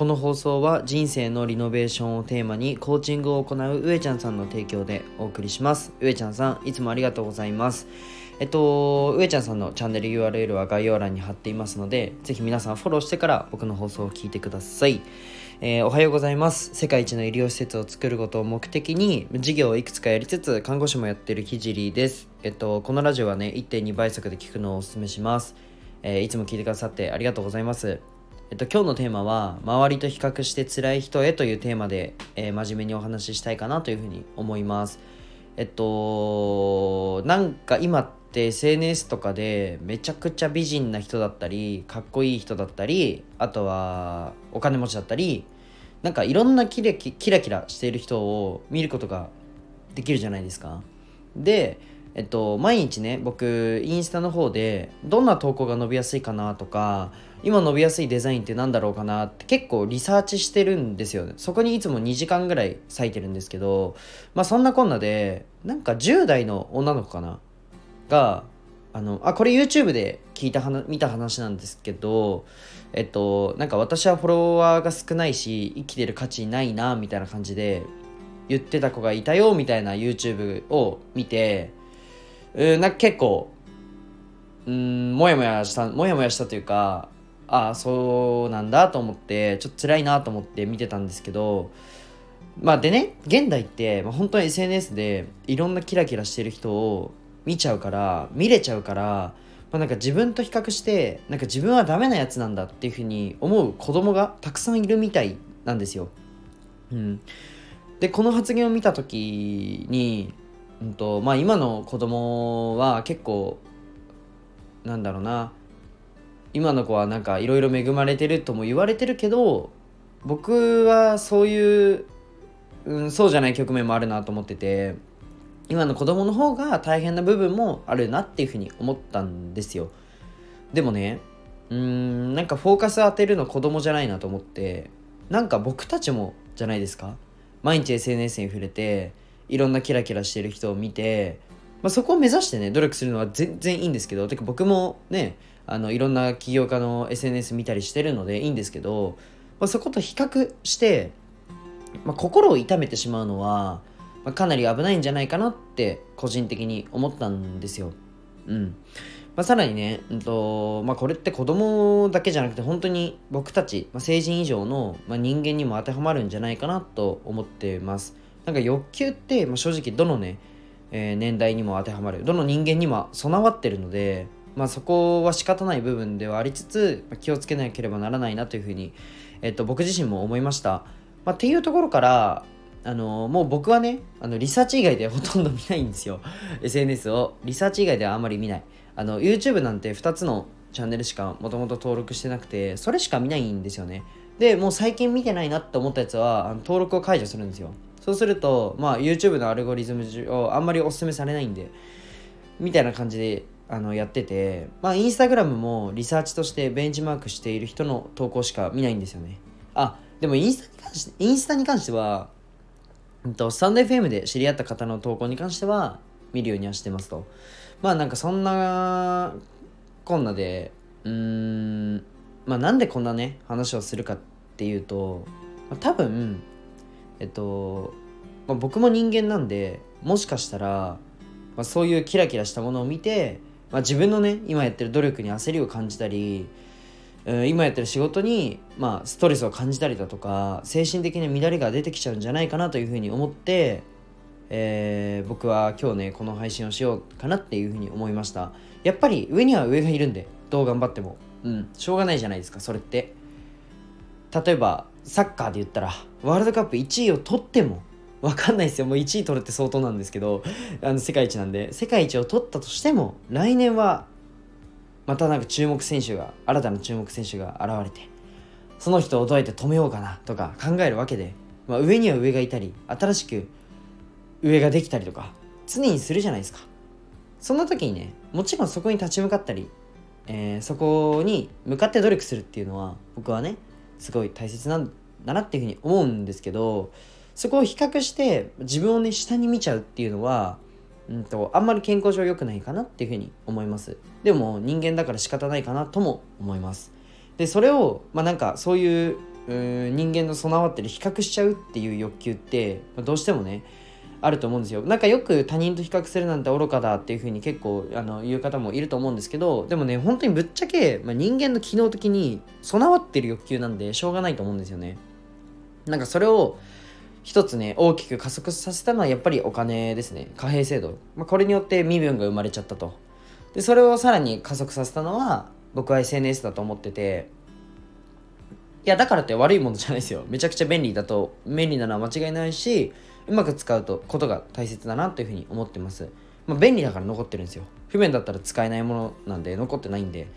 この放送は人生のリノベーションをテーマにコーチングを行う上ちゃんさんの提供でお送りします。上ちゃんさんいつもありがとうございます。えっと上ちゃんさんのチャンネル URL は概要欄に貼っていますのでぜひ皆さんフォローしてから僕の放送を聞いてください。えー、おはようございます。世界一の医療施設を作ることを目的に事業をいくつかやりつつ看護師もやってるひじりです。えっとこのラジオはね1.2倍速で聞くのをお勧めします。えー、いつも聞いてくださってありがとうございます。えっと、今日のテーマは「周りと比較して辛い人へ」というテーマで、えー、真面目にお話ししたいかなというふうに思います。えっとなんか今って SNS とかでめちゃくちゃ美人な人だったりかっこいい人だったりあとはお金持ちだったりなんかいろんなキラキラキラしている人を見ることができるじゃないですか。でえっと、毎日ね僕インスタの方でどんな投稿が伸びやすいかなとか今伸びやすいデザインって何だろうかなって結構リサーチしてるんですよね。そこにいつも2時間ぐらい割いてるんですけどまあそんなこんなでなんか10代の女の子かながあのあこれ YouTube で聞いた話見た話なんですけどえっとなんか私はフォロワーが少ないし生きてる価値ないなみたいな感じで言ってた子がいたよみたいな YouTube を見てうんなんか結構うんもやもやしたもやもやしたというかああそうなんだと思ってちょっと辛いなと思って見てたんですけどまあでね現代って、まあ、本当に SNS でいろんなキラキラしてる人を見ちゃうから見れちゃうから、まあ、なんか自分と比較してなんか自分はダメなやつなんだっていうふうに思う子供がたくさんいるみたいなんですよ。うん、でこの発言を見た時にうんとまあ、今の子供は結構なんだろうな。今の子はなんかいろいろ恵まれてるとも言われてるけど僕はそういう、うん、そうじゃない局面もあるなと思ってて今の子供の方が大変な部分もあるなっていうふうに思ったんですよ。でもねうんなんかフォーカス当てるの子供じゃないなと思ってなんか僕たちもじゃないですか。毎日 SNS に触れていろんなキラキラしてる人を見て、まあ、そこを目指してね努力するのは全然いいんですけどてか僕もねあのいろんな起業家の SNS 見たりしてるのでいいんですけど、まあ、そこと比較して、まあ、心を痛めてしまうのは、まあ、かなり危ないんじゃないかなって個人的に思ったんですよ。うんまあ、さらにね、うんとまあ、これって子供だけじゃなくて本当に僕たち、まあ、成人以上の、まあ、人間にも当てはまるんじゃないかなと思ってます。なんか欲求って、まあ、正直どのね、えー、年代にも当てはまるどの人間にも備わってるので、まあ、そこは仕方ない部分ではありつつ、まあ、気をつけなければならないなというふうに、えっと、僕自身も思いました、まあ、っていうところからあのもう僕はねあのリサーチ以外でほとんど見ないんですよ。SNS を。リサーチ以外ではあんまり見ない。あの YouTube なんて2つのチャンネルしかもともと登録してなくてそれしか見ないんですよね。でもう最近見てないなって思ったやつはあの登録を解除するんですよ。そうすると、まあ、YouTube のアルゴリズム上あんまりおすすめされないんでみたいな感じであのやってて、まあ、インスタグラムもリサーチとしてベンチマークしている人の投稿しか見ないんですよね。あ、でもインスタに関して、インスタに関しては、うんと、スタンド FM で知り合った方の投稿に関しては見るようにはしてますと。まあなんかそんなこんなで、うーん、まあなんでこんなね、話をするかっていうと、多分、えっと、まあ、僕も人間なんでもしかしたら、まあ、そういうキラキラしたものを見て、まあ、自分のね今やってる努力に焦りを感じたり、うん、今やってる仕事に、まあ、ストレスを感じたりだとか精神的な乱れが出てきちゃうんじゃないかなというふうに思って、えー、僕は今日ねこの配信をしようかなっていうふうに思いました。やっぱり上には上がいるんでどう頑張っても。うんしょうがないじゃないですかそれって。例えばサッカーで言ったらワールドカップ1位を取っても分かんないですよ。もう1位取るって相当なんですけどあの世界一なんで。世界一を取ったとしても来年はまたなんか注目選手が新たな注目選手が現れてその人をどうやって止めようかなとか考えるわけで、まあ、上には上がいたり新しく上ができたりとか常にするじゃないですか。そんな時にねもちろんそこに立ち向かったり、えー、そこに向かって努力するっていうのは僕はねすごい大切なんだなっていうふうに思うんですけどそこを比較して自分をね下に見ちゃうっていうのはうんと、あんまり健康上良くないかなっていうふうに思います。でも人間だから仕方ないかなとも思います。で、それを、まあなんかそういう、人間の備わってる比較しちゃうっていう欲求ってどうしてもねあると思うんですよ。なんかよく他人と比較するなんて愚かだっていう風に結構あの言う方もいると思うんですけどでもね本当にぶっちゃけ、まあ、人間の機能的に備わってる欲求なんでしょうがないと思うんですよね。なんかそれを一つね大きく加速させたのはやっぱりお金ですね。貨幣制度、まあ、これによって身分が生まれちゃったと。でそれをさらに加速させたのは僕は SNS だと思ってて。いやだからって悪いものじゃないですよ。めちゃくちゃ便利だと便利なのは間違いないしうまく使うとことが大切だなというふうに思ってます、まあ、便利だから残ってるんですよ。不便だったら使えないものなんで残ってないんで。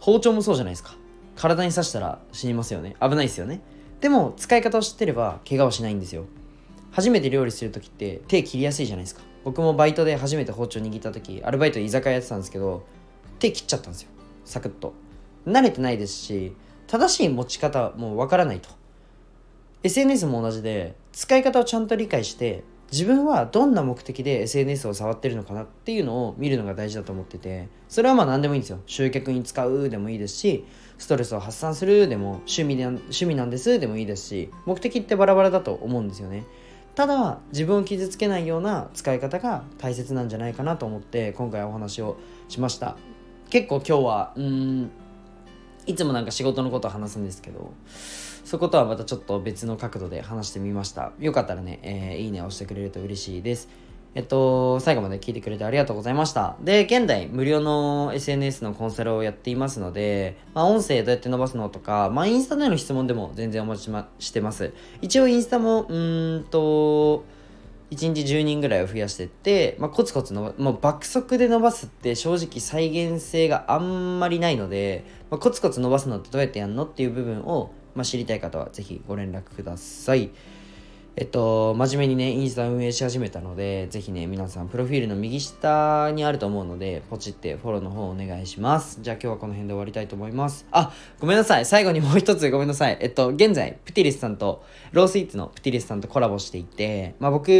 包丁もそうじゃないですか。体に刺したら死にますよね。危ないですよね。でも使い方を知ってれば怪我をしないんですよ。初めて料理する時って手切りやすいじゃないですか。僕もバイトで初めて包丁握った時アルバイト居酒屋やってたんですけど手切っちゃったんですよ。サクッと。慣れてないですし正しい持ち方もわからないと。SNS も同じで使い方をちゃんと理解して自分はどんな目的で SNS を触ってるのかなっていうのを見るのが大事だと思っててそれはまあ何でもいいんですよ。集客に使うでもいいですしストレスを発散するでも趣味で趣味なんですでもいいですし目的ってバラバラだと思うんですよね。ただ自分を傷つけないような使い方が大切なんじゃないかなと思って今回お話をしました。結構今日はうんいつもなんか仕事のことを話すんですけどそことはまたちょっと別の角度で話してみました。よかったらね、えー、いいねを押してくれると嬉しいです。えっと、最後まで聞いてくれてありがとうございました。で、現在、無料の SNS のコンサルをやっていますので、まあ、音声どうやって伸ばすのとか、まあ、インスタでの質問でも全然お待ち、ま、してます。一応、インスタも、うんと、1日10人ぐらいを増やしてって、まあ、コツコツのもう爆速で伸ばすって正直再現性があんまりないので、まあ、コツコツ伸ばすのってどうやってやるのっていう部分をまあ、知りたい方はぜひご連絡ください。えっと、真面目にね、インスタ運営し始めたので、ぜひね、皆さん、プロフィールの右下にあると思うので、ポチってフォローの方お願いします。じゃあ今日はこの辺で終わりたいと思います。あ、ごめんなさい。最後にもう一つごめんなさい。えっと、現在、プティリスさんと、ロースイーツのプティリスさんとコラボしていて、まあ僕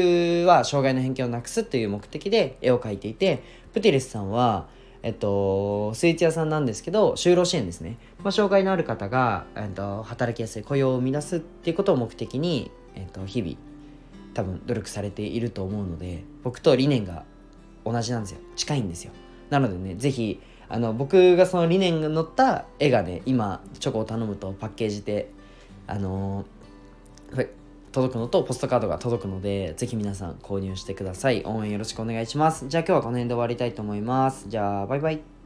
は障害の偏見をなくすという目的で絵を描いていて、プティリスさんは、えっと、スイーツ屋さんなんですけど、就労支援ですね。まあ、障害のある方が、えっと、働きやすい雇用を生み出すっていうことを目的に、えっと、日々、多分努力されていると思うので、僕と理念が同じなんですよ。近いんですよ。なのでね、ぜひ、あの、僕がその理念が載った絵がね、今、チョコを頼むとパッケージで、あのー、届くのとポストカードが届くので、ぜひ皆さん購入してください。応援よろしくお願いします。じゃあ今日はこの辺で終わりたいと思います。じゃあ、バイバイ。